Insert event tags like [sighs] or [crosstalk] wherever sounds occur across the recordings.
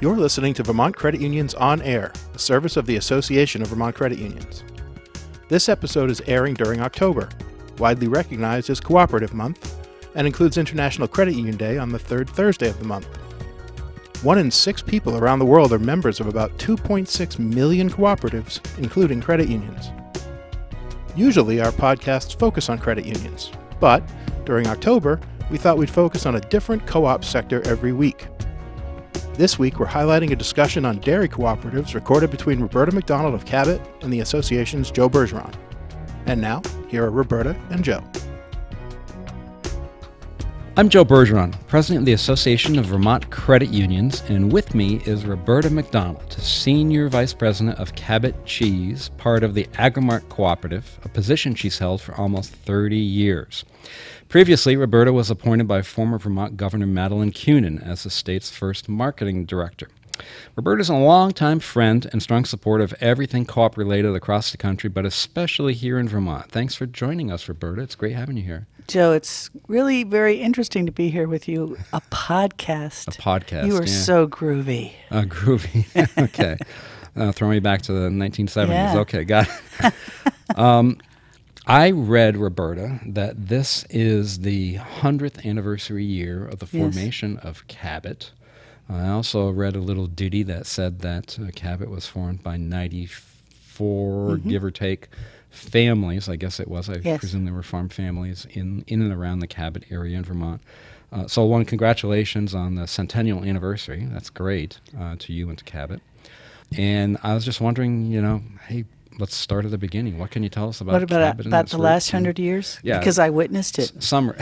You're listening to Vermont Credit Unions On Air, a service of the Association of Vermont Credit Unions. This episode is airing during October, widely recognized as Cooperative Month, and includes International Credit Union Day on the third Thursday of the month. One in six people around the world are members of about 2.6 million cooperatives, including credit unions. Usually, our podcasts focus on credit unions, but during October, we thought we'd focus on a different co op sector every week. This week, we're highlighting a discussion on dairy cooperatives recorded between Roberta McDonald of Cabot and the association's Joe Bergeron. And now, here are Roberta and Joe. I'm Joe Bergeron, president of the Association of Vermont Credit Unions, and with me is Roberta McDonald, senior vice president of Cabot Cheese, part of the Agrimark Cooperative, a position she's held for almost 30 years. Previously, Roberta was appointed by former Vermont Governor Madeline Kunin as the state's first marketing director. Roberta is a longtime friend and strong supporter of everything co op related across the country, but especially here in Vermont. Thanks for joining us, Roberta. It's great having you here. Joe, it's really very interesting to be here with you. A [laughs] podcast. A podcast. You are yeah. so groovy. Uh, groovy. [laughs] okay. Uh, throw me back to the 1970s. Yeah. Okay, got it. [laughs] um, I read, Roberta, that this is the 100th anniversary year of the Yes. formation of Cabot. I also read a little ditty that said that uh, Cabot was formed by 94, give or take, families. I guess it was. I Mm-hmm. Yes. presume there were farm families in, in and around the Cabot area in Vermont. Uh, so, one, congratulations on the centennial anniversary. That's great uh, to you and to Cabot. And I was just wondering, you know, hey, let's start at the beginning. What can you tell us about what about about the last hundred years? Yeah. Because I witnessed it. S- Some,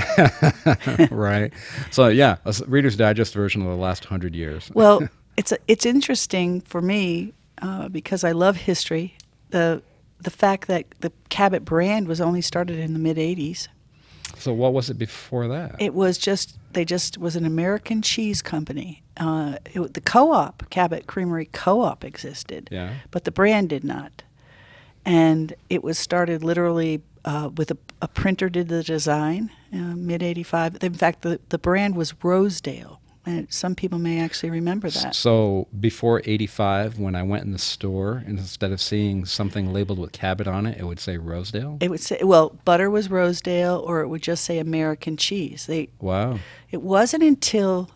[laughs] right? So yeah, a Reader's Digest version of the last hundred years. Well, [laughs] it's a, it's interesting for me uh, because I love history. The the fact that the Cabot brand was only started in the mid '80s. So what was it before that? It was just they just was an American cheese company. Uh, it, the co-op Cabot Creamery Co-op existed. yeah. but the brand did not. And it was started literally uh, with a, a printer did the design, uh, mid '85. In fact, the, the brand was Rosedale, and some people may actually remember that. So before '85, when I went in the store, instead of seeing something labeled with Cabot on it, it would say Rosedale. It would say, well, butter was Rosedale, or it would just say American cheese. They, Wow. it wasn't until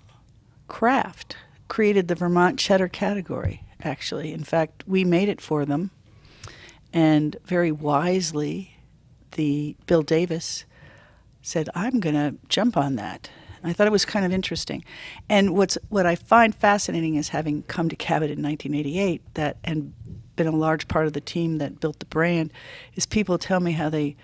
Kraft created the Vermont cheddar category. Actually, in fact, we made it for them, and very wisely, the Bill Davis said, "I'm going to jump on that." And I thought it was kind of interesting. And what's what I find fascinating is having come to Cabot in 1988 that and been a large part of the team that built the brand is people tell me how they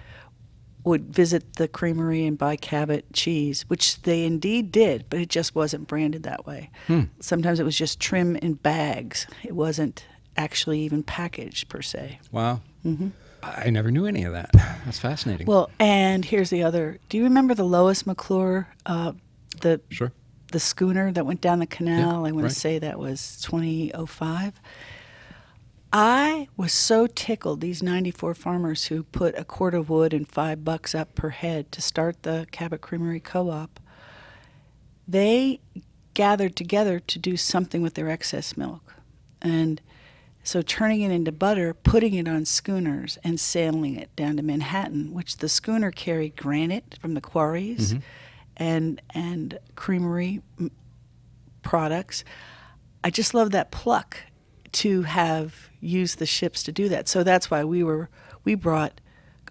would visit the creamery and buy Cabot cheese, which they indeed did, but it just wasn't branded that way. Hmm. Sometimes it was just trim in bags. It wasn't actually even packaged per se. Wow. hmm I never knew any of that. That's fascinating. Well, and here's the other. Do you remember the Lois McClure, uh, the sure. the schooner that went down the canal? I want right. to say that was 2005. I was so tickled. These 94 farmers who put a quart of wood and five bucks up per head to start the Cabot Creamery Co-op. They gathered together to do something with their excess milk, and so turning it into butter, putting it on schooners, and sailing it down to Manhattan, which the schooner carried granite from the quarries Mhm. and and creamery products. I just love that pluck to have used the ships to do that. So that's why we were we brought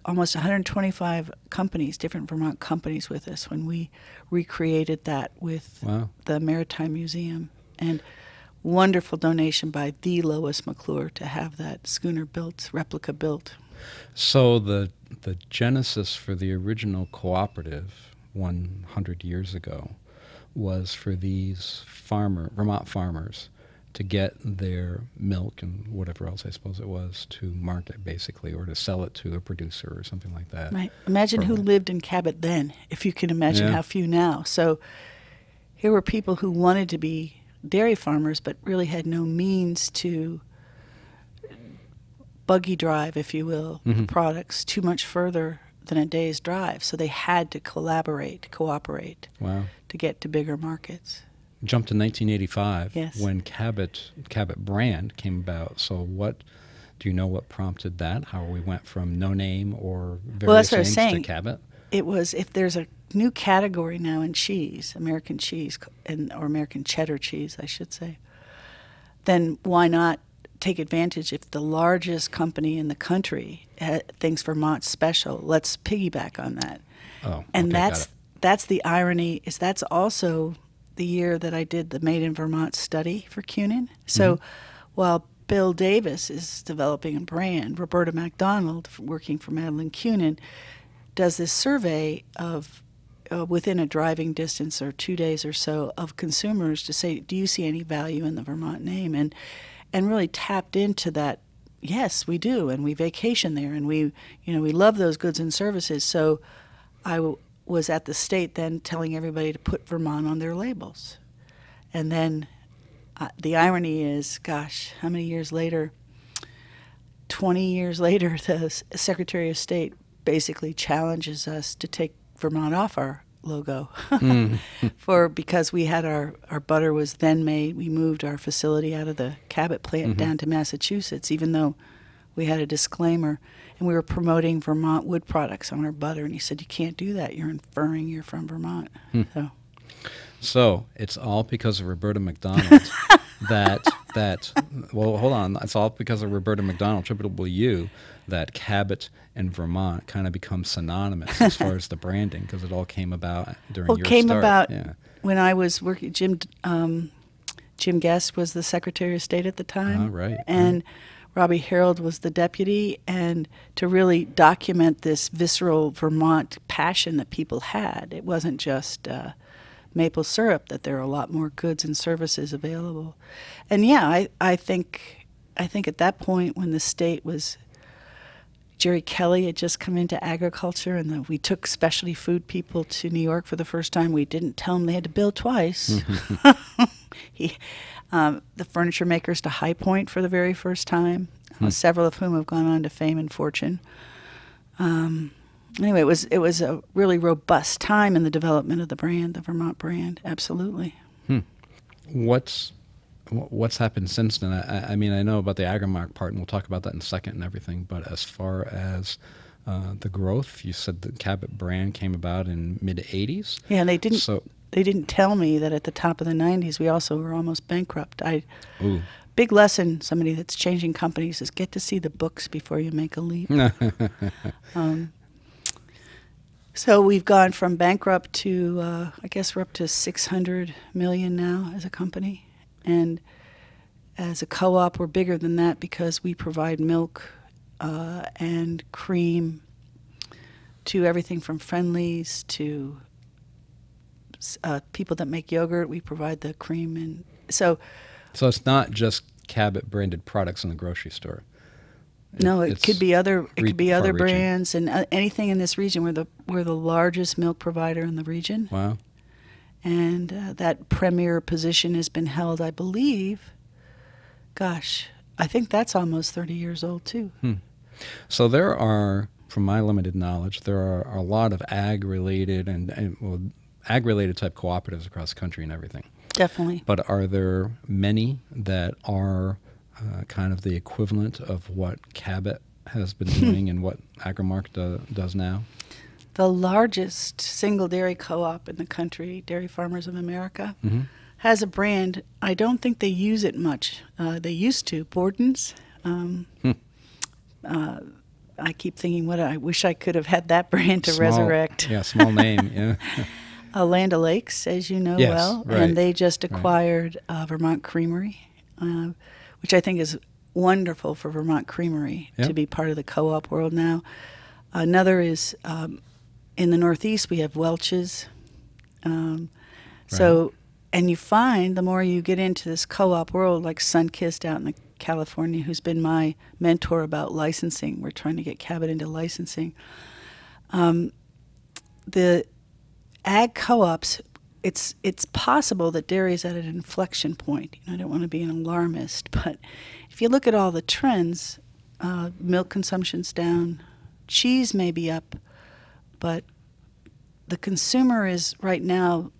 almost 125 companies, different Vermont companies with us when we recreated that with Wow. the Maritime Museum and wonderful donation by the Lois McClure to have that schooner built, replica built. So the the genesis for the original cooperative 100 years ago was for these farmer Vermont farmers to get their milk and whatever else I suppose it was to market basically or to sell it to a producer or something like that. Right. Imagine who lived in Cabot then, if you can imagine Yeah. how few now. So here were people who wanted to be dairy farmers but really had no means to buggy drive, if you will, the Mhm. products too much further than a day's drive. So they had to collaborate, cooperate Wow. to get to bigger markets. jump to 1985 Yes. when Cabot Cabot brand came about. So what do you know what prompted that? How we went from no name or various Well, that's what I was names saying. to Cabot? it was if there's a new category now in cheese, American cheese and or American cheddar cheese, I should say, then why not take advantage if the largest company in the country ha- thinks Vermont's special? Let's piggyback on that. Oh, And okay, that's that's the irony is that's also the year that I did the Made in Vermont study for Kunin. So Mm-hmm. while Bill Davis is developing a brand, Roberta MacDonald, working for Madeline Kunin, does this survey of uh, within a driving distance or two days or so of consumers to say, do you see any value in the Vermont name? And and really tapped into that. Yes, we do, and we vacation there, and we you know we love those goods and services. So I w- was at the state then telling everybody to put Vermont on their labels. And then uh, the irony is, gosh, how many years later? 20 years later, [laughs] the Secretary of State basically challenges us to take Vermont off our logo mm. [laughs] for because we had our, our butter was then made we moved our facility out of the cabot plant mm-hmm. down to massachusetts even though we had a disclaimer. And we were promoting vermont wood products on our butter and he said you can't do that. You're inferring you're from vermont. Hmm. So So it's all because of Roberta McDonald [laughs] that that well hold on it's all because of Roberta McDonald attributable to you that Cabot and Vermont kind of become synonymous as far as the branding because it all came about during well, your it came start. about yeah when I was working. Jim um, Jim Guest was the Secretary of State at the time, Ah, right, And Robbie Harold was the deputy, and to really document this visceral Vermont passion that people had, it wasn't just. Uh, maple syrup that there are a lot more goods and services available and yeah i, I think i think at that point when the state was Jerry Kelly had just come into agriculture, and the, we took specialty food people to New York for the first time. We didn't tell them they had to bill twice. [laughs] he, um, the furniture makers to High Point for the very first time, uh, several of whom have gone on to fame and fortune. Um, anyway, it was it was a really robust time in the development of the brand, the Vermont brand. Absolutely. what's what's happened since then? I, I- I mean, I know about the Agrimark part, and we'll talk about that in a second and everything. But as far as uh, the growth, you said the Cabot brand came about in mid '80s. Yeah, they didn't So, they didn't tell me that at the top of the 90s we also were almost bankrupt. I ooh, big lesson somebody that's changing companies is get to see the books before you make a leap [laughs] um, so we've gone from bankrupt to uh, i guess we're up to 600 million now as a company and as a co-op we're bigger than that because we provide milk uh, and cream to everything from Friendly's to uh, people that make yogurt we provide the cream and so so it's not just Cabot branded products in the grocery store. No, it could be other. It could be other brands and uh, anything in this region. We're the we're the largest milk provider in the region, Wow. and uh, that premier position has been held, I believe. Gosh, I think that's almost thirty years old too. So there are, from my limited knowledge, there are a lot of ag-related and, and well, ag-related type cooperatives across the country and everything. Definitely. But are there many that are uh, kind of the equivalent of what Cabot has been [laughs] doing and what Agrimark do, does now? The largest single dairy co-op in the country, Dairy Farmers of America, Mm-hmm. has a brand. I don't think they use it much. Uh, they used to. Borden's. Um, Hmm. uh, I keep thinking, what I wish I could have had that [laughs] brand to Small- resurrect. Yeah, small [laughs] name. Yeah. uh, Land O'Lakes, as you know Yes, well, right, and they just right. acquired uh, Vermont Creamery, uh, which I think is wonderful for Vermont Creamery Yep. to be part of the co-op world now. Another is um, in the Northeast we have Welch's. Um, So, and you find the more you get into this co-op world, like Sunkist out in the California, who's been my mentor about licensing. We're trying to get Cabot into licensing. Um, the ag co-ops, it's it's possible that dairy is at an inflection point. You know, I don't want to be an alarmist, but if you look at all the trends, uh, milk consumption's down, cheese may be up, but the consumer is right now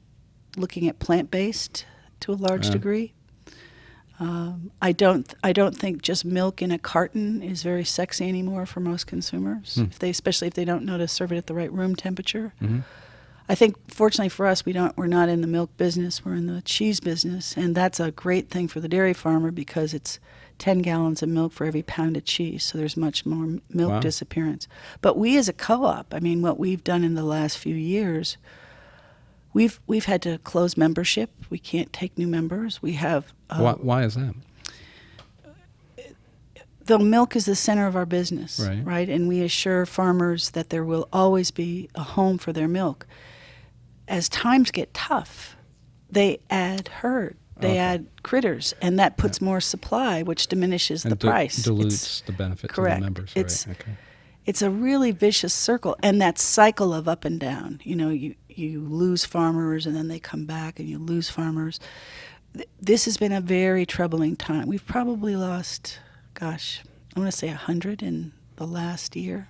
looking at plant-based to a large Yeah. degree. Um, I don't. I don't think just milk in a carton is very sexy anymore for most consumers. Hmm. If they, especially if they don't know to serve it at the right room temperature. hmm I think, fortunately for us, we don't. We're not in the milk business. We're in the cheese business, and that's a great thing for the dairy farmer because it's ten gallons of milk for every pound of cheese. So there's much more milk Wow. disappearance. But we, as a co-op, I mean, what we've done in the last few years, we've we've had to close membership. We can't take new members. We have. Uh, why, why is that? the milk is the center of our business, Right. And we assure farmers that there will always be a home for their milk. As times get tough, they add herd, they Okay. add critters, and that puts more supply, which diminishes the And di- price. It's- the benefit correct. to the members. It's- right. Okay. it's a really vicious circle and that cycle of up and down you know you you lose farmers and then they come back and you lose farmers Th- this has been a very troubling time we've probably lost gosh i want to say a 100 in the last year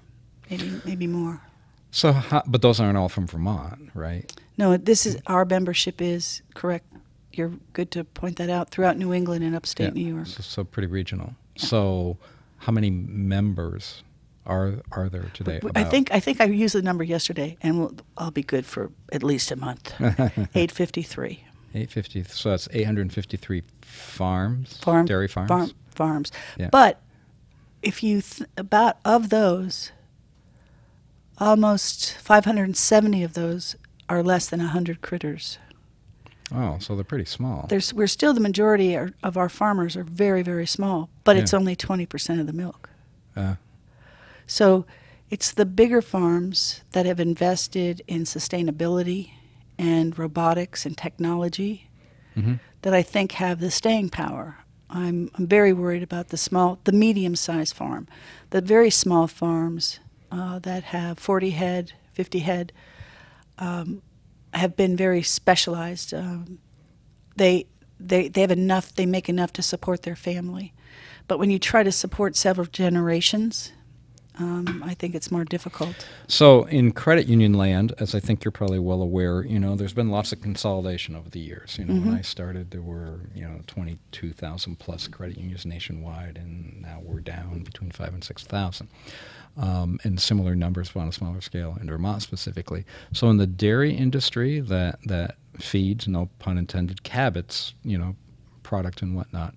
maybe maybe more So, but those aren't all from Vermont, right? No this is our membership is correct you're good to point that out throughout new england and upstate Yeah. new york So, so pretty regional. So, how many members are are there today? I think I think I used the number yesterday, and we'll, I'll be good for at least a month. [laughs] Eight fifty three. 850. So that's 853 farms, farm dairy farms. farm, farms. Yeah. But if you th- about of those, almost 570 of those are less than 100 critters. Oh, so they're pretty small. There's we're still the majority are, of our farmers are very very small, but it's only 20% of the milk. Uh, So it's the bigger farms that have invested in sustainability and robotics and technology mhm. that I think have the staying power. I'm, I'm very worried about the small, the medium-sized farm, the very small farms uh, that have 40 head, 50 head, um, have been very specialized. Um, they, they, they have enough, they make enough to support their family. But when you try to support several generations, um, I think it's more difficult. So in credit union land, as I think you're probably well aware, you know, there's been lots of consolidation over the years. You know, when I started, there were you know 22,000 plus credit unions nationwide, and now we're down between five and six thousand. Um, and similar numbers but on a smaller scale in Vermont specifically. So in the dairy industry that that feeds, no pun intended, Cabot's, you know, product and whatnot,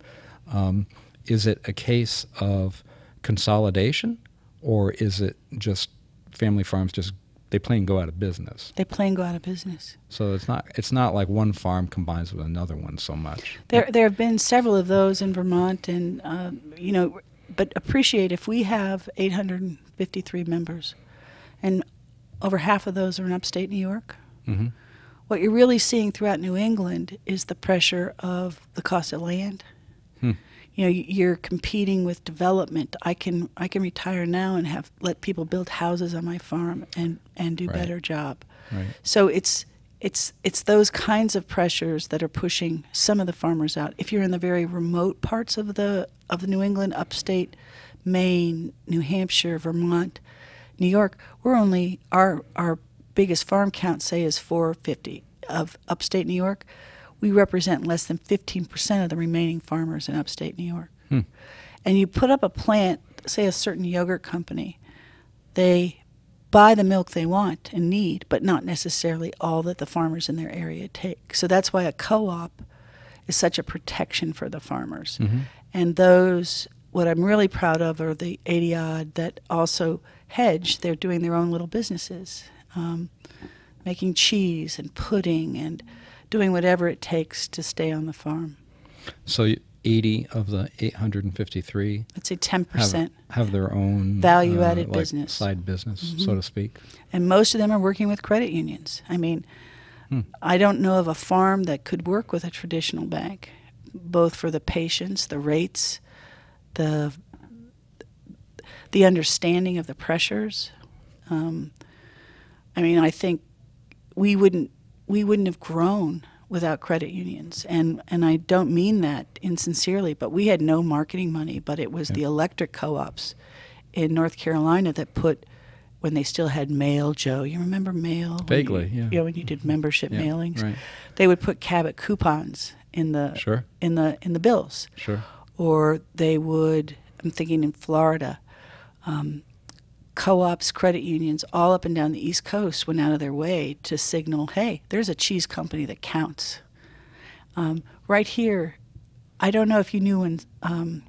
um, is it a case of consolidation, or is it just family farms just they plain go out of business? They plain go out of business. So it's not it's not like one farm combines with another one so much. There, there have been several of those in Vermont, and um, you know, but appreciate if we have 853 members, and over half of those are in upstate New York. hmm What you're really seeing throughout New England is the pressure of the cost of land. Hmm. You know, you're competing with development. I can I can retire now and have let people build houses on my farm and and do Right. better job. Right. So it's it's it's those kinds of pressures that are pushing some of the farmers out. If you're in the very remote parts of the of the New England, upstate, Maine, New Hampshire, Vermont, New York, we're only our our biggest farm count say is 450 of upstate New York. We represent less than 15% of the remaining farmers in upstate New York. Hmm. And you put up a plant, say a certain yogurt company, they buy the milk they want and need, but not necessarily all that the farmers in their area take. So that's why a co-op is such a protection for the farmers. Mhm. And those, what I'm really proud of are the 80 odd that also hedge. They're doing their own little businesses, um, making cheese and pudding and doing whatever it takes to stay on the farm. So 80 of the 853 I'd say 10%. have their own Value-added uh, like business. side business, Mhm. so to speak. And most of them are working with credit unions. I mean, Hmm. I don't know of a farm that could work with a traditional bank, both for the patience, the rates, the the understanding of the pressures. Um, I mean, I think we wouldn't we wouldn't have grown without credit unions, and and I don't mean that insincerely, but we had no marketing money, but it was Yeah. the electric co-ops in North Carolina that put when they still had mail, Joe. You remember mail? Vaguely, you, yeah. You know, when you did membership Yeah, mailings, right. they would put Cabot coupons in the Sure. in the in the bills, Sure. or they would. I'm thinking in Florida, um, co-ops, credit unions, all up and down the East Coast went out of their way to signal, "Hey, there's a cheese company that counts." Um, right here, I don't know if you knew when um,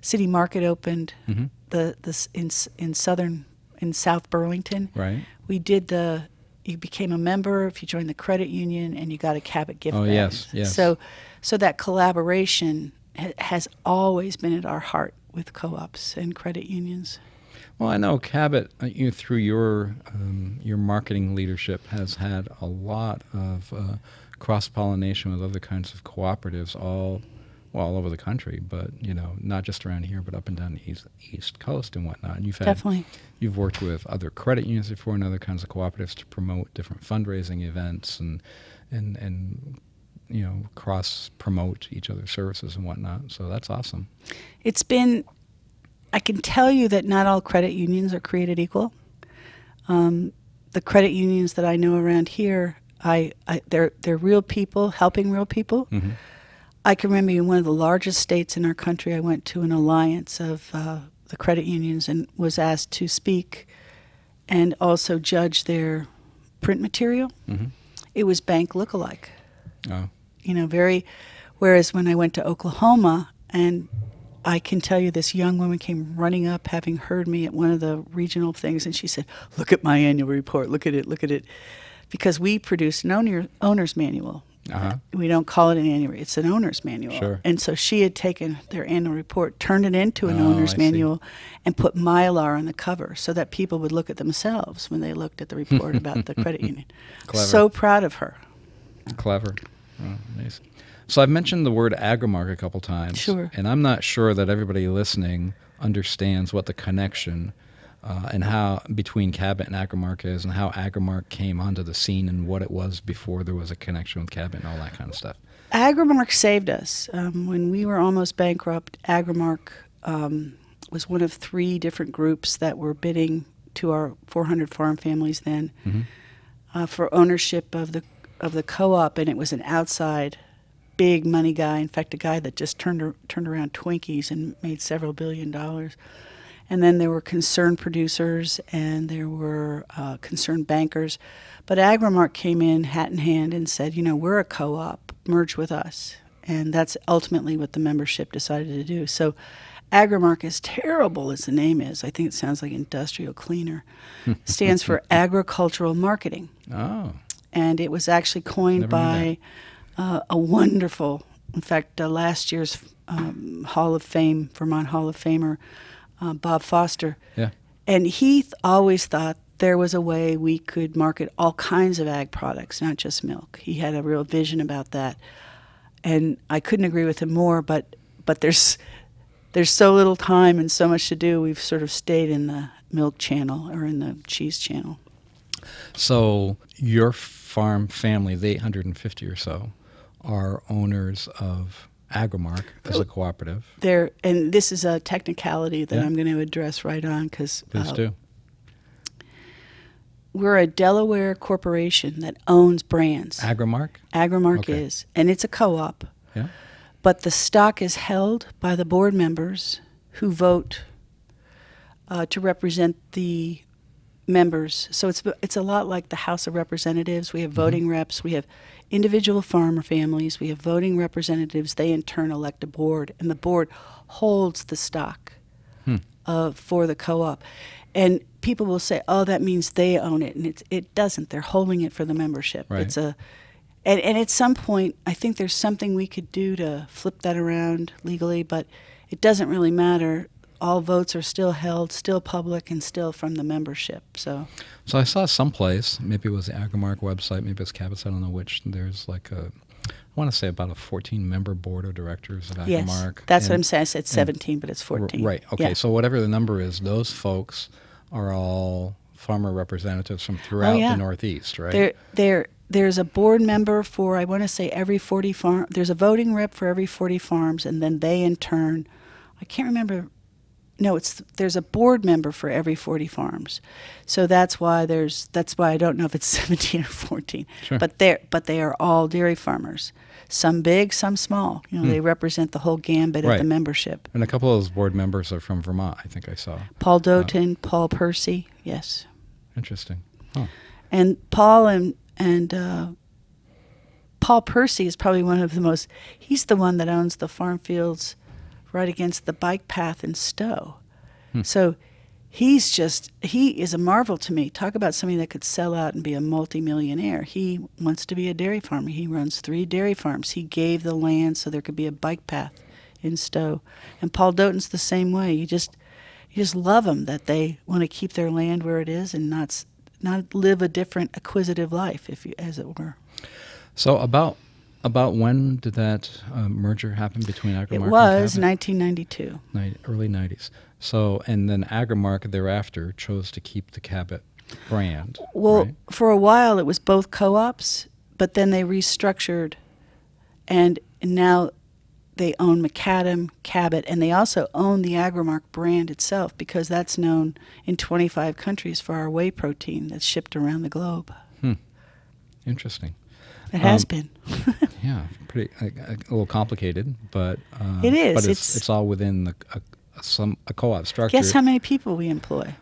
City Market opened Mhm. the this in in southern in South Burlington. Right. We did the. You became a member if you joined the credit union, and you got a Cabot gift Oh, bag. yes, yes. So, so that collaboration ha- has always been at our heart with co-ops and credit unions. Well, I know Cabot, uh, you through your um, your marketing leadership, has had a lot of uh, cross pollination with other kinds of cooperatives, all well all over the country, but you know not just around here, but up and down the east east coast and whatnot. And you've had Definitely. you've worked with other credit unions before and other kinds of cooperatives to promote different fundraising events and and and you know cross promote each other's services and whatnot. So that's awesome. It's been. I can tell you that not all credit unions are created equal. Um, the credit unions that I know around here, I, I they're they're real people helping real people. hmm I can remember in one of the largest states in our country, I went to an alliance of uh, the credit unions and was asked to speak and also judge their print material. hmm It was bank lookalike, Oh, you know, very. Whereas when I went to Oklahoma, and I can tell you, this young woman came running up, having heard me at one of the regional things, and she said, "Look at my annual report. Look at it. Look at it," because we produce an owner, owner's manual uh-huh. we don't call it an annual it's an owner's manual Sure. and so she had taken their annual report turned it into an Oh, owner's I see. manual and put mylar on the cover so that people would look at themselves when they looked at the report about the [laughs] credit union Clever. so proud of her Clever. Oh, nice. So I've mentioned the word Agrimark a couple times. Sure. And I'm not sure that everybody listening understands what the connection uh, and how between Cabot and Agrimark is and how Agrimark came onto the scene and what it was before there was a connection with Cabot and all that kind of stuff. agrimark saved us um, when we were almost bankrupt agrimark um, was one of three different groups that were bidding to our 400 farm families then Mhm. uh, for ownership of the of the co-op, and it was an outside big money guy. In fact, a guy that just turned turned around Twinkies and made several billion dollars. And then there were concerned producers and there were uh, concerned bankers. But Agrimark came in hat in hand and said, you know, we're a co-op, merge with us. And that's ultimately what the membership decided to do. So Agrimark, as terrible as the name is, I think it sounds like industrial cleaner, [laughs] stands for agricultural marketing Oh. and it was actually coined Never by uh, a wonderful, in fact, uh, last year's um, Hall of Fame, Vermont Hall of Famer, uh, Bob Foster. Yeah. And he th- always thought there was a way we could market all kinds of ag products, not just milk. He had a real vision about that, and I couldn't agree with him more. But but there's there's so little time and so much to do. We've sort of stayed in the milk channel or in the cheese channel. So your farm family, the 850 or so, are owners of Agrimark as a cooperative. there and this is a technicality that Yeah. I'm going to address right on because Please do. we're a Delaware corporation that owns brands. Agrimark? Agrimark Okay. is, and it's a co-op, Yeah. but the stock is held by the board members who vote uh, to represent the members. So it's it's a lot like the House of Representatives. We have voting reps. We have individual farmer families. We have voting representatives. They in turn elect a board, and the board holds the stock Hmm. uh, for the co-op. And people will say, "Oh, that means they own it," and it's, it doesn't. They're holding it for the membership. Right. It's a and, and at some point, I think there's something we could do to flip that around legally, but it doesn't really matter. All votes are still held, still public, and still from the membership. So So I saw someplace, maybe it was the Agrimark website, maybe it's Cabot's, I don't know which. There's like a, I want to say about a 14 member board of directors at yes, Agrimark. that's what I'm saying. I said 17, but it's R- 14. Right. Okay. Yeah. So whatever the number is, those folks are all farmer representatives from oh, throughout Oh, yeah. the Northeast, right? There, there, there's a board member for I want to say every 40 farm. There's a voting rep for every 40 farms, and then they in turn, I can't remember no, it's there's a board member for every 40 farms, so that's why there's that's why I don't know if it's [laughs] 17 or 14, Sure. but they but they are all dairy farmers, some big, some small. You know, they represent the whole gambit of the membership. And a couple of those board members are from Vermont, I think I saw. Paul Doughton, Paul Percy, yes, Interesting. Oh, and Paul and and uh, Paul Percy is probably one of the most. He's the one that owns the farm fields right against the bike path in Stowe. Hmm. So he's just he is a marvel to me. Talk about somebody that could sell out and be a multimillionaire. He wants to be a dairy farmer. He runs three dairy farms. He gave the land so there could be a bike path in Stowe. And Paul Doughton's the same way. You just you just love them that they want to keep their land where it is and not not live a different acquisitive life, if you as it were. So about about when did that uh, merger happen between Agrimark? It was Cabot? 1992. Nin- early 90s. So, and then Agrimark thereafter chose to keep the Cabot brand. Well, right? for a while it was both co-ops, but then they restructured, and now they own McCadam, Cabot, and they also own the Agrimark brand itself because that's known in 25 countries for our whey protein that's shipped around the globe. Hmm. Interesting. It has Um, been. [laughs] Yeah, pretty a, a little complicated, but uh, It is. But it's, It's- it's all within the a, a, some a co-op structure. Guess how many people we employ?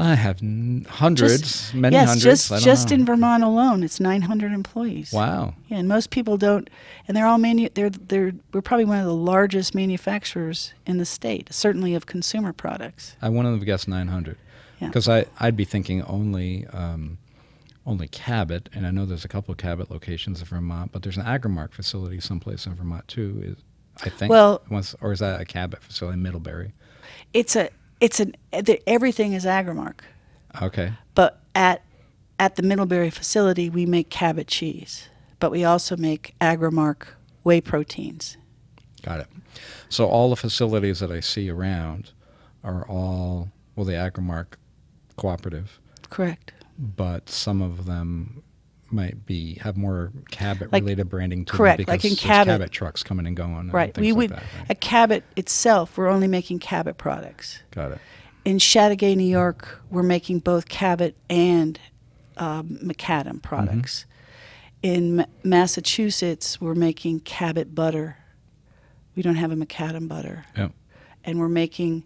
I have n- hundreds, Just- many yes, hundreds. just I don't just know. in Vermont alone, it's 900 employees. Wow. Yeah, and most people don't, and they're all manu- they're they're we're probably one of the largest manufacturers in the state, certainly of consumer products. I wouldn't have guessed 900 Yeah. because I I'd be thinking only um, only Cabot, and I know there's a couple of Cabot locations in Vermont, but there's an Agrimark facility someplace in Vermont too. Is I think Well- Once, or is that a Cabot facility in Middlebury? It's a it's an everything is Agrimark, Okay, but at at the Middlebury facility we make Cabot cheese, but we also make Agrimark whey proteins. got it. So all the facilities that I see around are all well the Agrimark cooperative, Correct. But some of them might be have more Cabot Like- related branding to correct, them like in Cabot- Cabot trucks coming and going. Right. We like would that, right? at Cabot itself, we're only making Cabot products. Got it. in Chateaugay, New York, we're making both Cabot and um, McCadam products. In Ma- Massachusetts, we're making Cabot butter. We don't have a McCadam butter. Yep. And we're making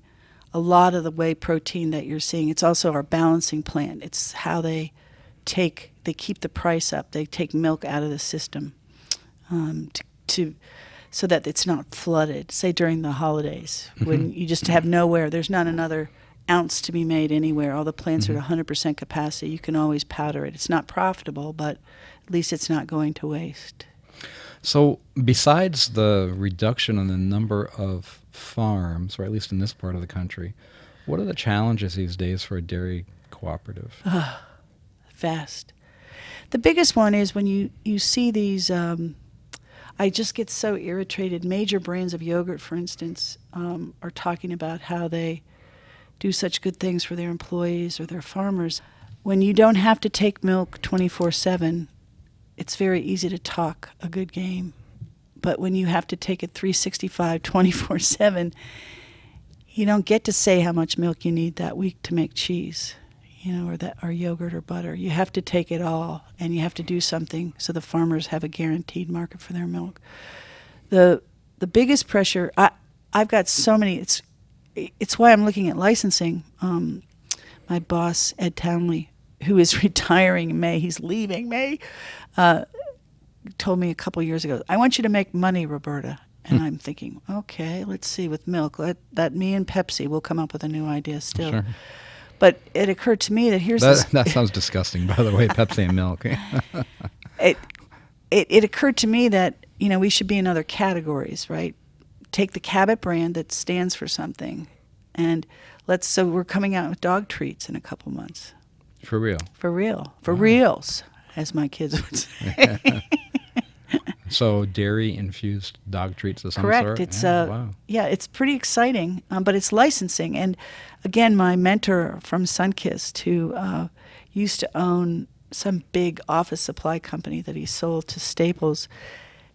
a lot of the whey protein that you're seeing. It's also our balancing plant. It's how they take, they keep the price up. They take milk out of the system um, to, to so that it's not flooded. Say during the holidays when you just have nowhere, there's not another ounce to be made anywhere. All the plants are at 100% capacity. You can always powder it. It's not profitable, but at least it's not going to waste. So, besides the reduction in the number of farms, or at least in this part of the country, what are the challenges these days for a dairy cooperative? [sighs] fast. The biggest one is when you, you see these. Um, I just get so irritated. Major brands of yogurt, for instance, um, are talking about how they do such good things for their employees or their farmers. When you don't have to take milk 24 7, it's very easy to talk a good game. But when you have to take it 365, [laughs] 24 7, you don't get to say how much milk you need that week to make cheese, you know, or that or yogurt or butter. You have to take it all, and you have to do something so the farmers have a guaranteed market for their milk. the The biggest pressure, I I've got so many. It's it's why I'm looking at licensing. Um, my boss Ed Townley, who is [laughs] retiring in May, he's leaving May. Uh, told me a couple years ago, I want you to make money, Roberta. And hmm. I'm thinking, okay, let's see with milk. Let that me and Pepsi will come up with a new idea still. Sure. But it occurred to me that here's this, That, [laughs] that sounds disgusting, by the way, [laughs] Pepsi and milk. [laughs] it, it it occurred to me that you know we should be in other categories, right? Take the Cabot brand that stands for something, and let's. So we're coming out with dog treats in a couple months, for real. for real, for reals, as my kids would say. [laughs] So, dairy infused dog treats of some Correct. sort? It's yeah, uh, wow. yeah, it's pretty exciting, um, but it's licensing. And again, my mentor from Sunkist, who uh, used to own some big office supply company that he sold to Staples,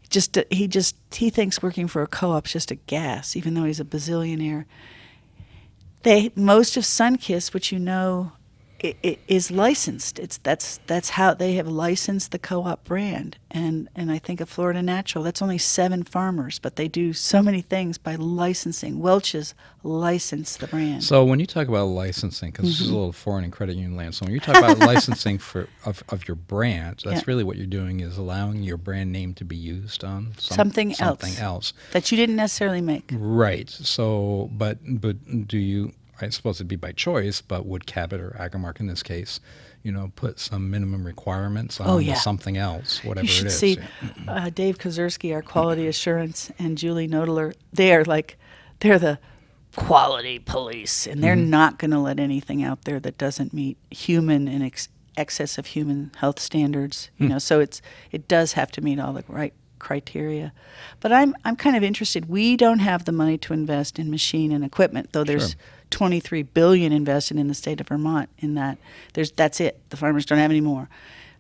just he just he thinks working for a co-op's just a gas, even though he's a bazillionaire. they most of Sunkist, which you know, i i is licensed. It's that's that's how they have licensed the co-op brand, and and I think of Florida Natural. That's only seven farmers, but they do so many things by licensing. Welch's license the brand. So when you talk about licensing, because this is a Mm-hmm. little foreign in credit union land, so when you talk about [laughs] licensing for of, of your brand, that's Yeah. really what you're doing is allowing your brand name to be used on some- Something else. something else. that you didn't necessarily make. Right. So, but but do you? I suppose it'd be by choice, but would Cabot or Agrimark in this case, you know, put some minimum requirements on Oh, yeah. something else, whatever You should it is? see Yeah. uh, Dave Kozerski, our quality [clears throat] assurance, and Julie Nodler. They are like, they're the quality police, and they're Mm-hmm. not going to let anything out there that doesn't meet human and ex- excess of human health standards. You know, so it's it does have to meet all the right criteria. But I'm I'm kind of interested. We don't have the money to invest in machine and equipment, though there's. Sure. 23 billion invested in the state of Vermont in that there's that's it the farmers don't have any more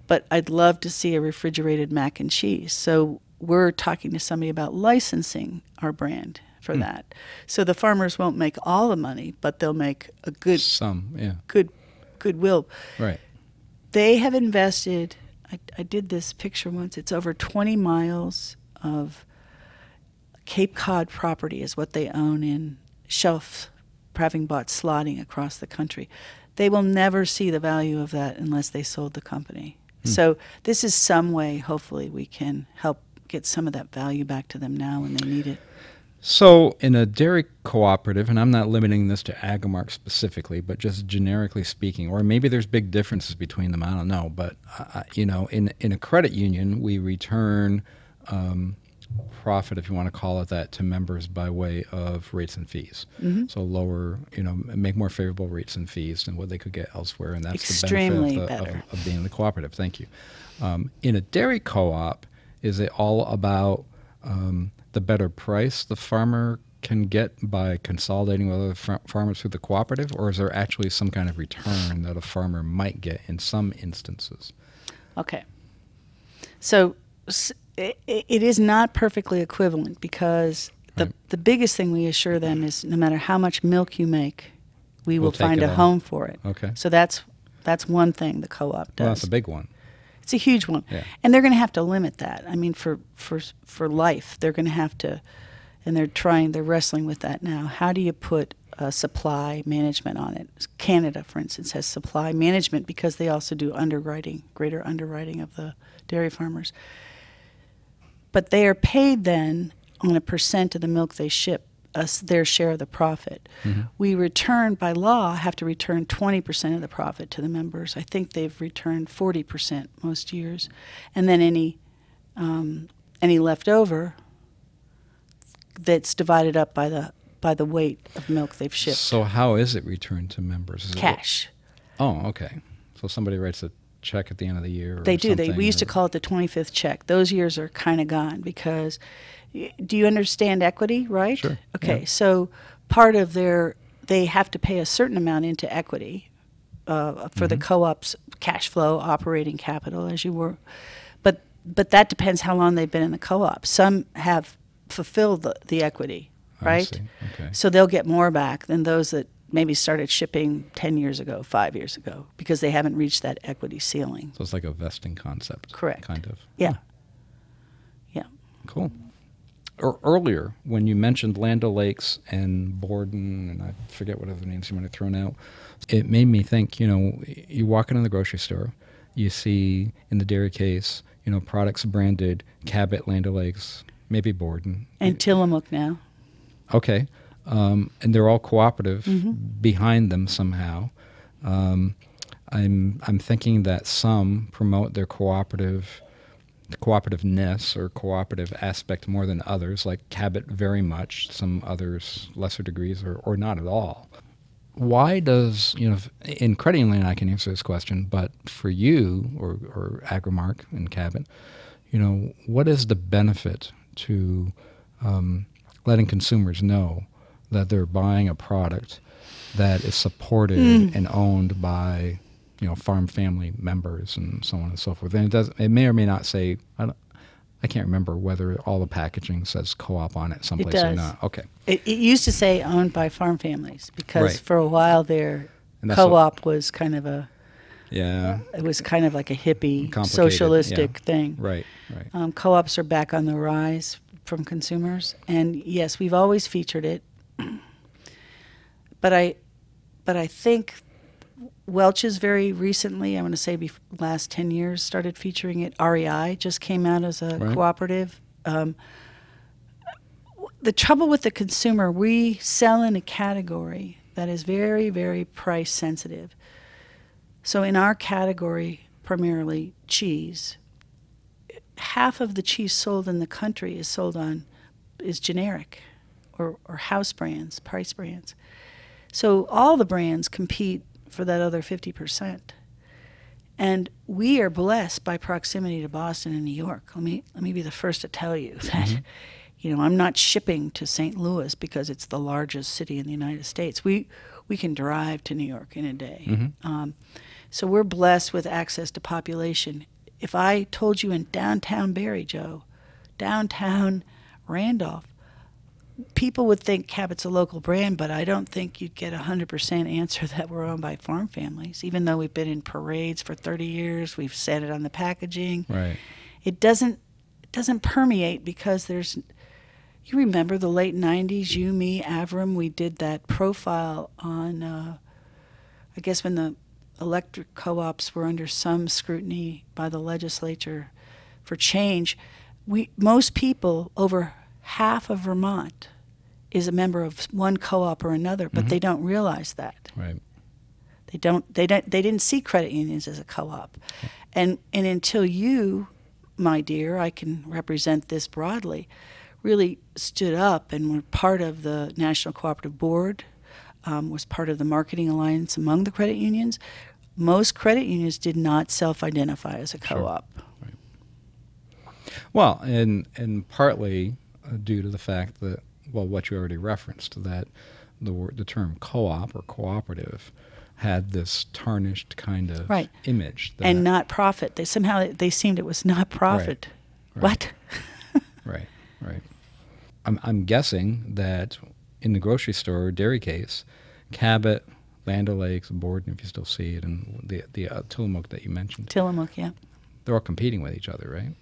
but I'd love to see a refrigerated mac and cheese. So we're talking to somebody about licensing our brand for hmm. that. So the farmers won't make all the money, but they'll make a good Some, yeah, good goodwill. right. They have invested I, I did this picture once. It's over 20 miles of Cape Cod property is what they own in shelf having bought slotting across the country. They will never see the value of that unless they sold the company. So this is some way hopefully we can help get some of that value back to them now when they need it. So, in a dairy cooperative, and I'm not limiting this to Agrimark specifically, but just generically speaking, or maybe there's big differences between them. I don't know, but uh, you know, in in a credit union, we return um, profit, if you want to call it that, to members by way of rates and fees. So lower, you know, make more favorable rates and fees than what they could get elsewhere, and that's Extremely the benefit of, the, of, of being in the cooperative. Thank you. Um, in a dairy co-op, is it all about um, the better price the farmer can get by consolidating with other far- farmers through the cooperative, or is there actually some kind of return that a farmer might get in some instances? Okay. So s- it is not perfectly equivalent because the, Right. the biggest thing we assure them is no matter how much milk you make, we We'll will find a all. home for it. Okay. So that's that's one thing the co-op does. Well, that's a big one. It's a huge one, Yeah. and they're going to have to limit that. I mean, for for for life, they're going to have to, and they're trying. They're wrestling with that now. How do you put uh, supply management on it? Canada, for instance, has supply management because they also do underwriting, greater underwriting of the dairy farmers. But they are paid then on a percent of the milk they ship, us their share of the profit. We return by law have to return 20% of the profit to the members. I think they've returned 40% most years, and then any um, any left over that's divided up by the by the weight of milk they've shipped. So how is it returned to members? Is it- Cash. oh, okay. So somebody writes a check at the end of the year. Or They do. They, we used to call it the 25th check. Those years are kind of gone because do you understand equity, right? Sure, Okay. yeah. So part of their, they have to pay a certain amount into equity uh, for Mm-hmm. the co op's cash flow, operating capital, as you were. But, but that depends how long they've been in the co op. Some have fulfilled the, the equity, right? Okay. So they'll get more back than those that maybe started shipping 10 years ago, five years ago, because they haven't reached that equity ceiling. So it's like a vesting concept. Correct. Kind of. Yeah. Yeah. Cool. Or earlier, when you mentioned Land O'Lakes and Borden, and I forget what other names you might have thrown out, it made me think. You know, you walk into the grocery store, you see in the dairy case, you know, products branded Cabot, Land O'Lakes, maybe Borden. And Tillamook now. Okay. Um, and they're all cooperative Mm-hmm. behind them somehow. Um, I'm I'm thinking that some promote their cooperative cooperativeness or cooperative aspect more than others, like Cabot very much, some others lesser degrees or, or not at all. Why does, you know, if- in credit union I can answer this question, but for you or, or Agrimark and Cabot, you know, what is the benefit to um, letting consumers know that they're buying a product that is supported and owned by you know farm family members and so on and so forth and it does it may or may not say I don't, I can't remember whether all the packaging says co-op on it someplace or does. not. Okay. It, it used to say owned by farm families because Right. for a while there, that's what- co-op was kind of a Yeah. it was kind of like a hippie socialistic yeah. thing. Right. Right. Um, co-ops are back on the rise from consumers, and yes, we've always featured it. [clears throat] but I, but I think Welch's very recently, I want to say, bef- last ten years, started featuring it. REI just came out as a Right. cooperative. Um, the trouble with the consumer, we sell in a category that is very, very price sensitive. So in our category, primarily cheese, half of the cheese sold in the country is sold on is generic or, or house brands, price brands. So all the brands compete for that other 50%. And we are blessed by proximity to Boston and New York. Let me let me be the first to tell you [laughs] that you know, I'm not shipping to St. Louis because it's the largest city in the United States. We we can drive to New York in a day. Um, so we're blessed with access to population. If I told you in downtown Barre, Joe, downtown Randolph, people would think Cabot's a local brand, but I don't think you'd get a 100% answer [laughs] that we're owned by farm families. Even though we've been in parades for 30 years, we've said it on the packaging. Right. It doesn't it doesn't permeate because there's you remember the late 90s, you, me, Avram, we did that profile on, uh, I guess when the electric co ops were under some scrutiny by the legislature for change. We, most people, over half of Vermont, is a member of one co op or another, but they don't realize that. Right. They don't. They don't. They didn't see credit unions as a co-op, and and until you, my dear, I can represent this broadly, really stood up and were part of the National Cooperative Board, um, was part of the marketing alliance among the credit unions. Most credit unions did not self-identify as a co-op. Sure. Right. Well, and and partly due to the fact that well, what you already referenced that the word, the term co-op or cooperative had this tarnished kind of Right. image. That, and not profit. They somehow they seemed it was not profit. Right. What? [laughs] right, right. I'm I'm guessing that in the grocery store dairy case, Cabot, Land O'Lakes, Borden, if you still see it, and the the uh, Tillamook that you mentioned, Tillamook, yeah. they're all competing with each other, right?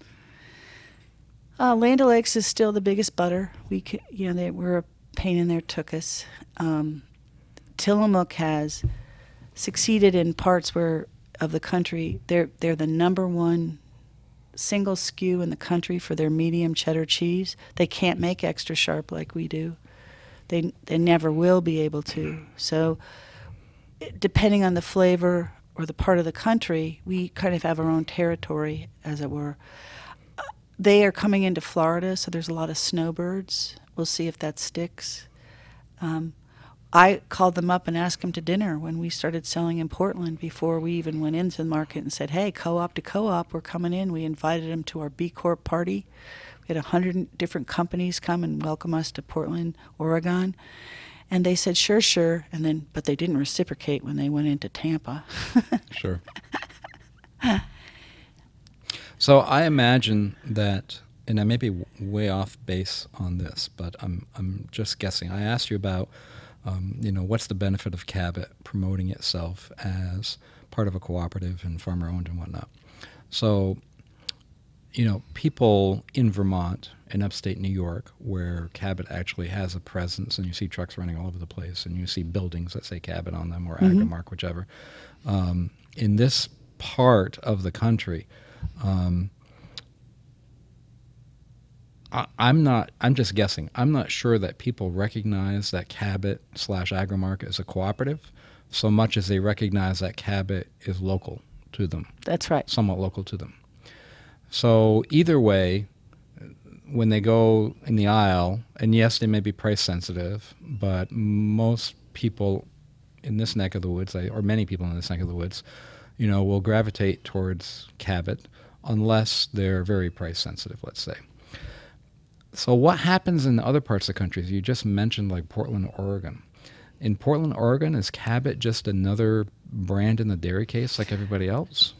Uh, Land O'Lakes is still the biggest butter. We, c- you know, they were a pain in their tuchus. Um, Tillamook has succeeded in parts where of the country they're they're the number one single SKU in the country for their medium cheddar cheese. They can't make extra sharp like we do. They they never will be able to. So, depending on the flavor or the part of the country, we kind of have our own territory, as it were they are coming into Florida, so there's a lot of snowbirds. We'll see if that sticks. Um, I called them up and asked them to dinner when we started selling in Portland before we even went into the market and said, hey, co op to co op, we're coming in. We invited them to our B Corp party. We had a hundred different companies come and welcome us to Portland, Oregon. And they said, sure, sure. And then, but they didn't reciprocate when they went into Tampa. [laughs] Sure. [laughs] so I imagine that, and I may be way off base on this, but I'm I'm just guessing. I asked you about, um, you know, what's the benefit of Cabot promoting itself as part of a cooperative and farmer owned and whatnot. So, you know, people in Vermont in upstate New York, where Cabot actually has a presence, and you see trucks running all over the place, and you see buildings that say Cabot on them or Agrimark, whichever. Um, in this part of the country, um, I, I'm not. I'm just guessing. I'm not sure that people recognize that Cabot slash Agrimark is a cooperative, so much as they recognize that Cabot is local to them That's right. somewhat local to them. So either way, when they go in the aisle, and yes, they may be price sensitive, but most people in this neck of the woods, or many people in this neck of the woods, you know, will gravitate towards Cabot unless they're very price sensitive, let's say. So what happens in the other parts of the country? You just mentioned like Portland, Oregon. In Portland, Oregon, is Cabot just another brand in the dairy case like everybody else?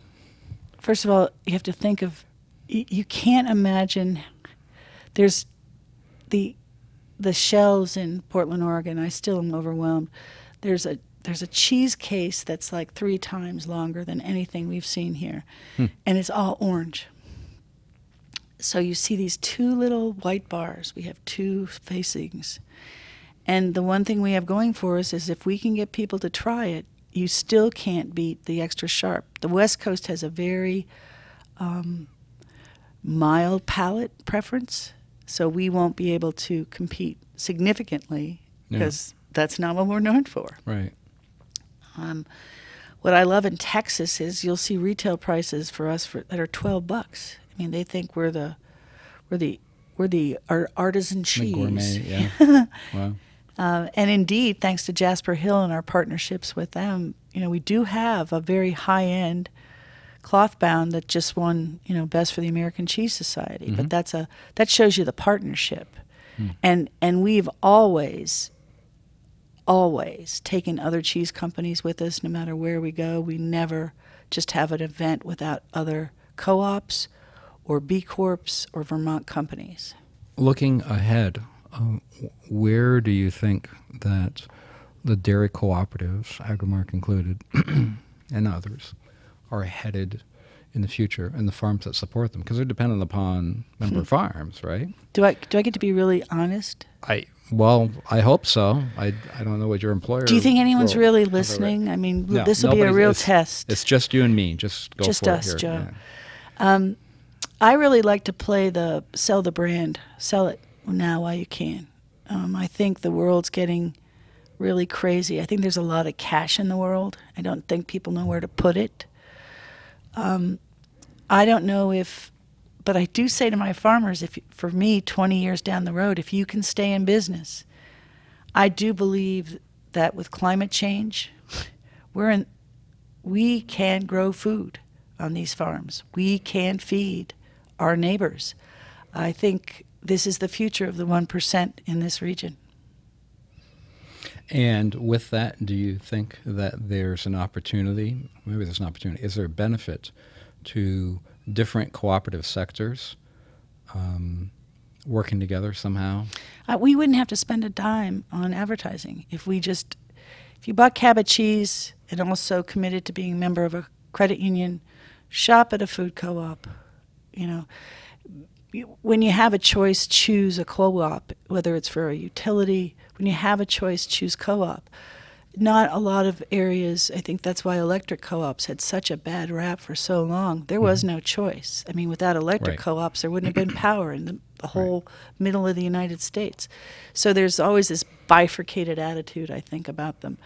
First of all, you have to think of y- you can't imagine. There's the the shelves in Portland, Oregon. I still am overwhelmed. There's a there's a cheese case that's like three times longer than anything we've seen here, and it's all orange. So you see these two little white bars. We have two facings. And the one thing we have going for us is if we can get people to try it, you still can't beat the extra sharp. The West Coast has a very um, mild palate preference, so we won't be able to compete significantly Yeah. because that's not what we're known for. Right. Um, what I love in Texas is you'll see retail prices for us for, that are twelve bucks. I mean, they think we're the we're the we're the artisan The cheese. gourmet. Yeah. [laughs] wow. Uh, and indeed, thanks to Jasper Hill and our partnerships with them, you know, we do have a very high-end cloth bound that just won, you know, best for the American Cheese Society. But that's a that shows you the partnership, and and we've always, always taken other cheese companies with us, no matter where we go. We never just have an event without other co-ops, or B Corps, or Vermont companies. Looking ahead, uh, where do you think that the dairy cooperatives, Agrimark included, [clears throat] and others, are headed in the future, and the farms that support them? Because they're dependent upon member farms, right? Do I do I get to be really honest? I well, I hope so. I, I don't know what your employer. Do you think anyone's will really have a right- listening? I mean, No, this will be a real it's- test. It's just you and me. Just go Just for us. Joe. Yeah. I really like to play the sell the brand, sell it now while you can. Um, I think the world's getting really crazy. I think there's a lot of cash in the world. I don't think people know where to put it. Um, I don't know if, but I do say to my farmers, if for me, 20 years down the road, if you can stay in business, I do believe that with climate change, we're in, we can grow food on these farms. We can feed our neighbors. I think this is the future of the 1% in this region. And with that, do you think that there's an opportunity? Maybe there's an opportunity. Is there a benefit to different cooperative sectors um, working together somehow? Uh, we wouldn't have to spend a dime on advertising if we just, if you bought Cabot cheese and also committed to being a member of a credit union, shop at a food co-op. You know, when you have a choice, choose a co-op, whether it's for a utility. When you have a choice, choose co-op. Not a lot of areas. I think that's why electric co-ops had such a bad rap for so long. There was no choice. I mean, without electric Right. co-ops, there wouldn't have been power in the, the whole middle of the United States. So there's always this bifurcated attitude, I think, about them.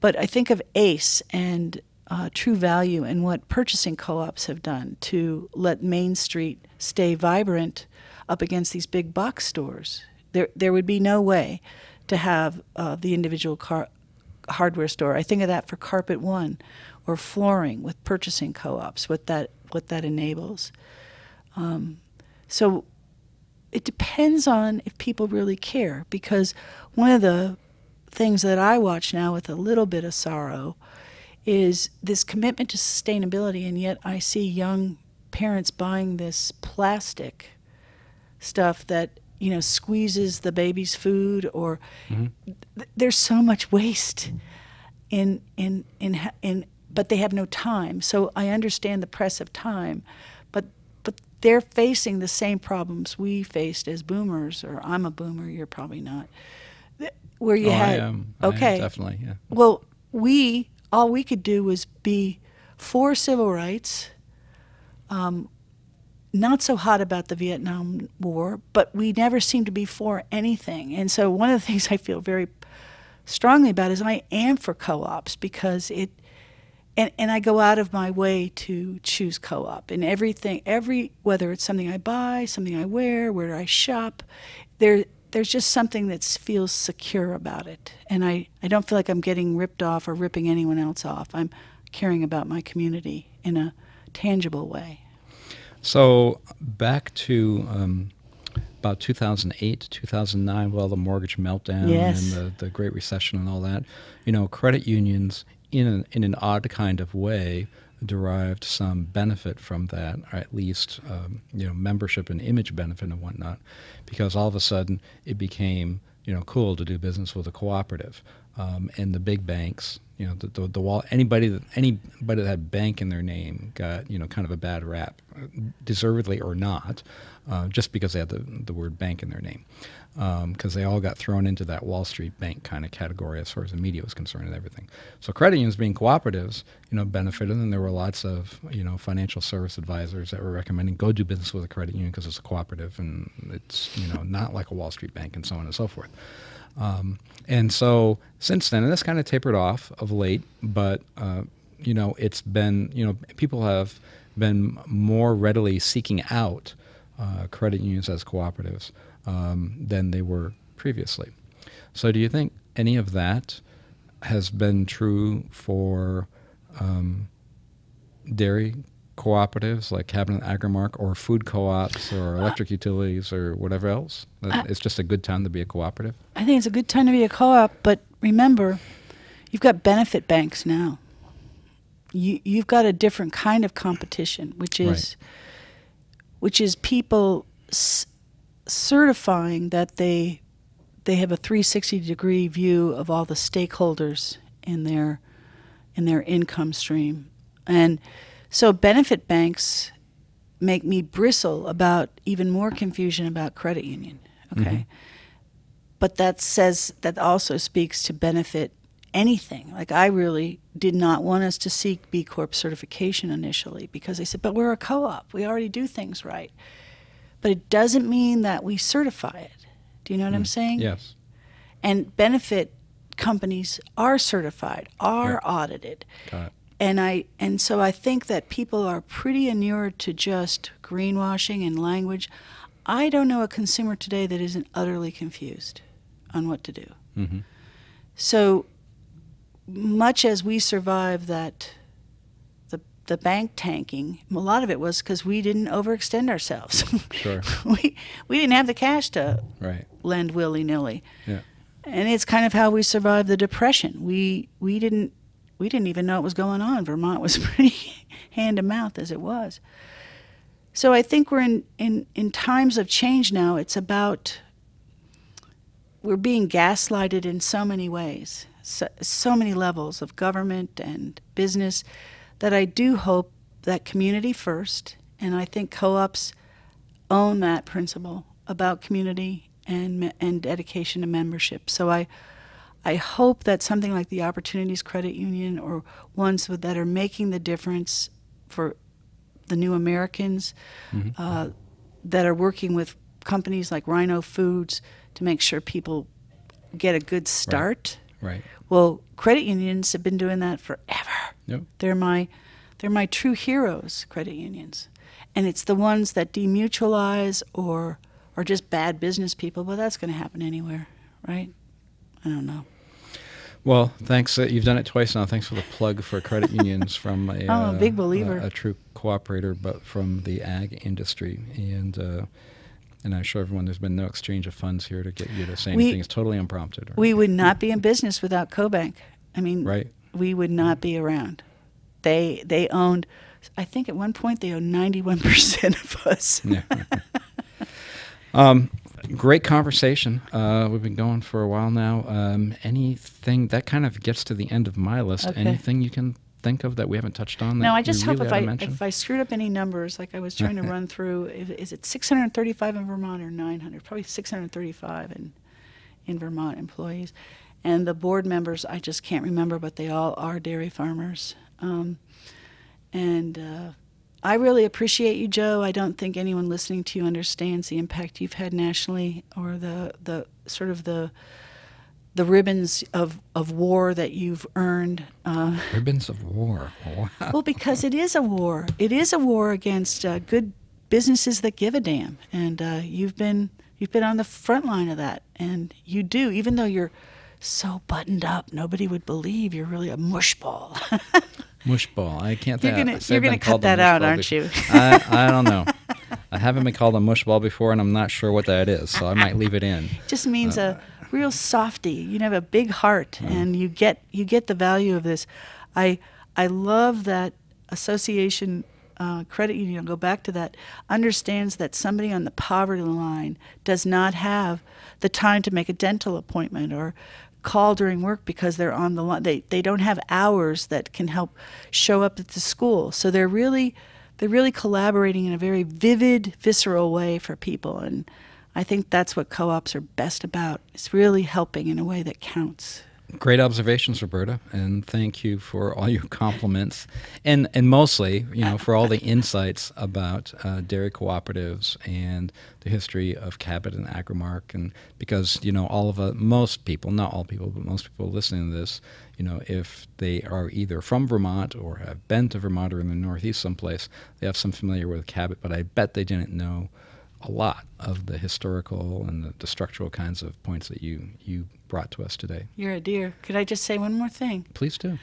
But I think of ACE and uh, True Value and what purchasing co-ops have done to let Main Street stay vibrant up against these big box stores. There, there would be no way to have uh, the individual car, hardware store. I think of that for Carpet One, or flooring with purchasing co-ops. What that what that enables. Um, so it depends on if people really care because one of the things that I watch now with a little bit of sorrow is this commitment to sustainability and yet I see young parents buying this plastic stuff that you know squeezes the baby's food or th- there's so much waste in in in in but they have no time so i understand the press of time but but they're facing the same problems we faced as boomers or i'm a boomer you're probably not where you oh, had I am. I am, okay definitely. Yeah. well we all we could do was be for civil rights um, not so hot about the Vietnam War, but we never seem to be for anything. And so one of the [laughs] things I feel very strongly about is I am for co-ops because it and, and I go out of my way to choose co-op and everything every whether it's something I buy, something I wear, where I shop, there there's just something that feels secure about it. And I, I don't feel like I'm getting ripped off or ripping anyone else off. I'm caring about my community in a tangible way. So back to um, about 2008, 2009, well, the mortgage meltdown Yes. and the, the Great Recession and all that. You know, credit unions, in an, in an odd kind of way, derived some benefit from that, or at least um, you know membership and image benefit and whatnot, because all of a sudden it became you know cool to do business with a cooperative, um, and the big banks, you know, the, the, the wall anybody that anybody that had bank in their name got you know kind of a bad rap, deservedly or not, uh, just because they had the the word bank in their name because um, they all got thrown into that Wall Street bank kind of category as far as the media was concerned and everything. So credit unions being cooperatives, you know, benefited, and there were lots of you know financial service advisors that were recommending go do business with a credit union because it's a cooperative and it's you know not like a Wall Street bank and so on and so forth. Um, and so since then, and this kind of tapered off of late, but uh, you know it's been you know people have been more readily seeking out uh, credit unions as cooperatives um, than they were previously. So, do you think any of that has been true for um, dairy cooperatives like Cabot and Agrimark or food co-ops or electric utilities or whatever else? it's just a good time to be a cooperative. I think it's a good time to be a co-op, but remember, you've got benefit banks now. You you've got a different kind of competition, which is right. which is people s- certifying that they they have a 360 degree view of all the stakeholders in their in their income stream. And so benefit banks make me bristle about even more confusion about credit union. Okay. Mm-hmm. But that says that also speaks to benefit anything. Like I really did not want us to seek B Corp certification initially because they said, but we're a co op. We already do things right but it doesn't mean that we certify it. Do you know what mm. I'm saying? Yes. And benefit companies are certified, are yeah. audited. Got it. And I and so I think that people are pretty inured to just greenwashing and language. I don't know a consumer today that isn't utterly confused on what to do. Mm-hmm. So much as we survive that the bank tanking, a lot of it was because we didn't overextend ourselves. [laughs] Sure. we we didn't have the cash to right. lend willy nilly. Yeah. And it's kind of how we survived the depression. We we didn't we didn't even know what was going on. Vermont was [laughs] pretty hand to mouth as it was. So I think we're in, in, in times of change now. It's about we're being gaslighted in so many ways, so, so many levels of government and business that I do hope that community first, and I think co-ops own that principle about community and and dedication to membership. So I I hope that something like the Opportunities Credit Union or ones that are making the difference for the new Americans mm-hmm. uh, that are working with companies like Rhino Foods to make sure people get a good start. Right. right. Well, credit unions have been doing that forever. Yep. They're my they're my true heroes, credit unions. And it's the ones that demutualize or are just bad business people, but that's going to happen anywhere, right? I don't know. Well, thanks. Uh, you've done it twice now. Thanks for the plug for credit unions from a, [laughs] oh, a big believer, a, a, true cooperator, but from the ag industry. And uh, and I assure everyone there's been no exchange of funds here to get you to say anything. it's totally unprompted. We would not be in business without CoBank. I mean, right. we would not be around. They they owned, I think at one point they owned 91 percent of us. yeah. [laughs] um, great conversation. Uh, we've been going for a while now. Um, anything that kind of gets to the end of my list. Okay. Anything you can think of that we haven't touched on? no, I just hope if I if I screwed up any numbers, like I was trying to [laughs] run through, is it 635 in Vermont or 900? Probably 635 in in Vermont employees, and the board members I just can't remember, but they all are dairy farmers. Um, and uh, I really appreciate you, Joe. I don't think anyone listening to you understands the impact you've had nationally or the, the sort of the the ribbons of, of war that you've earned. Uh, [laughs] ribbons of war. Wow. Well, because it is a war. It is a war against uh, good businesses that give a damn, and uh, you've been you've been on the front line of that, and you do. Even though you're so buttoned up, nobody would believe you're really a mushball. [laughs] Mushball. I can't. You're gonna, you're gonna cut that out, aren't you? I, I don't know. I haven't been called a mushball before, and I'm not sure what that is, so I might leave it in. Just means uh, a real softy. You have a big heart, mm. and you get you get the value of this. I I love that association uh, credit union, I'll go back to that, understands that somebody on the poverty line does not have the time to make a dental appointment or call during work because they're on the line. They, they don't have hours that can help show up at the school. So they're really they're really collaborating in a very vivid, visceral way for people. And I think that's what co-ops are best about. It's really helping in a way that counts. Great observations, Roberta, and thank you for all your compliments, and and mostly, you know, for all the insights about uh, dairy cooperatives and the history of Cabot and Agrimark, and because you know all of uh, most people, not all people, but most people listening to this, you know, if they are either from Vermont or have been to Vermont or in the Northeast someplace, they have some familiar with Cabot, but I bet they didn't know a lot of the historical and the, the, structural kinds of points that you you brought to us today. You're a dear. Could I just say one more thing? Please do.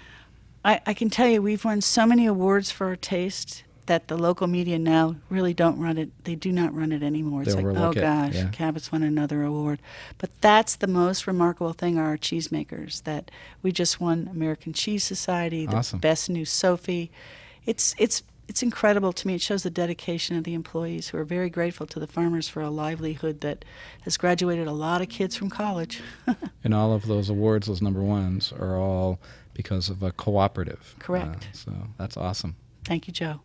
I, I can tell you we've won so many awards for our taste that the local media now really don't run it. They do not run it anymore. It's like, oh it, gosh, yeah. Cabot's won another award. But that's the most remarkable thing are our cheesemakers. That we just won American Cheese Society, the awesome. best new Sophie. It's it's it's incredible to me. It shows the dedication of the employees who are very grateful to the farmers for a livelihood that has graduated a lot of kids from college. [laughs] and all of those awards, those number ones, are all because of a cooperative. Correct. Uh, so that's awesome. Thank you, Joe.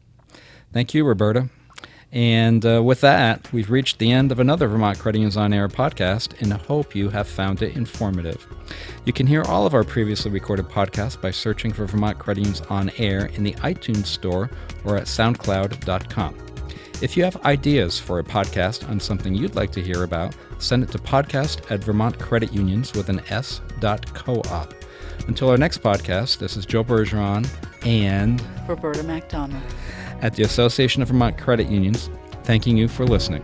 Thank you, Roberta. And uh, with that, we've reached the end of another Vermont Credit Unions On Air podcast and I hope you have found it informative. You can hear all of our previously recorded podcasts by searching for Vermont Credit Unions On Air in the iTunes Store or at SoundCloud.com. If you have ideas for a podcast on something you'd like to hear about, send it to podcast at Vermont Credit Unions with an S dot co-op. Until our next podcast, this is Joe Bergeron and Roberta MacDonald at the Association of Vermont Credit Unions, thanking you for listening.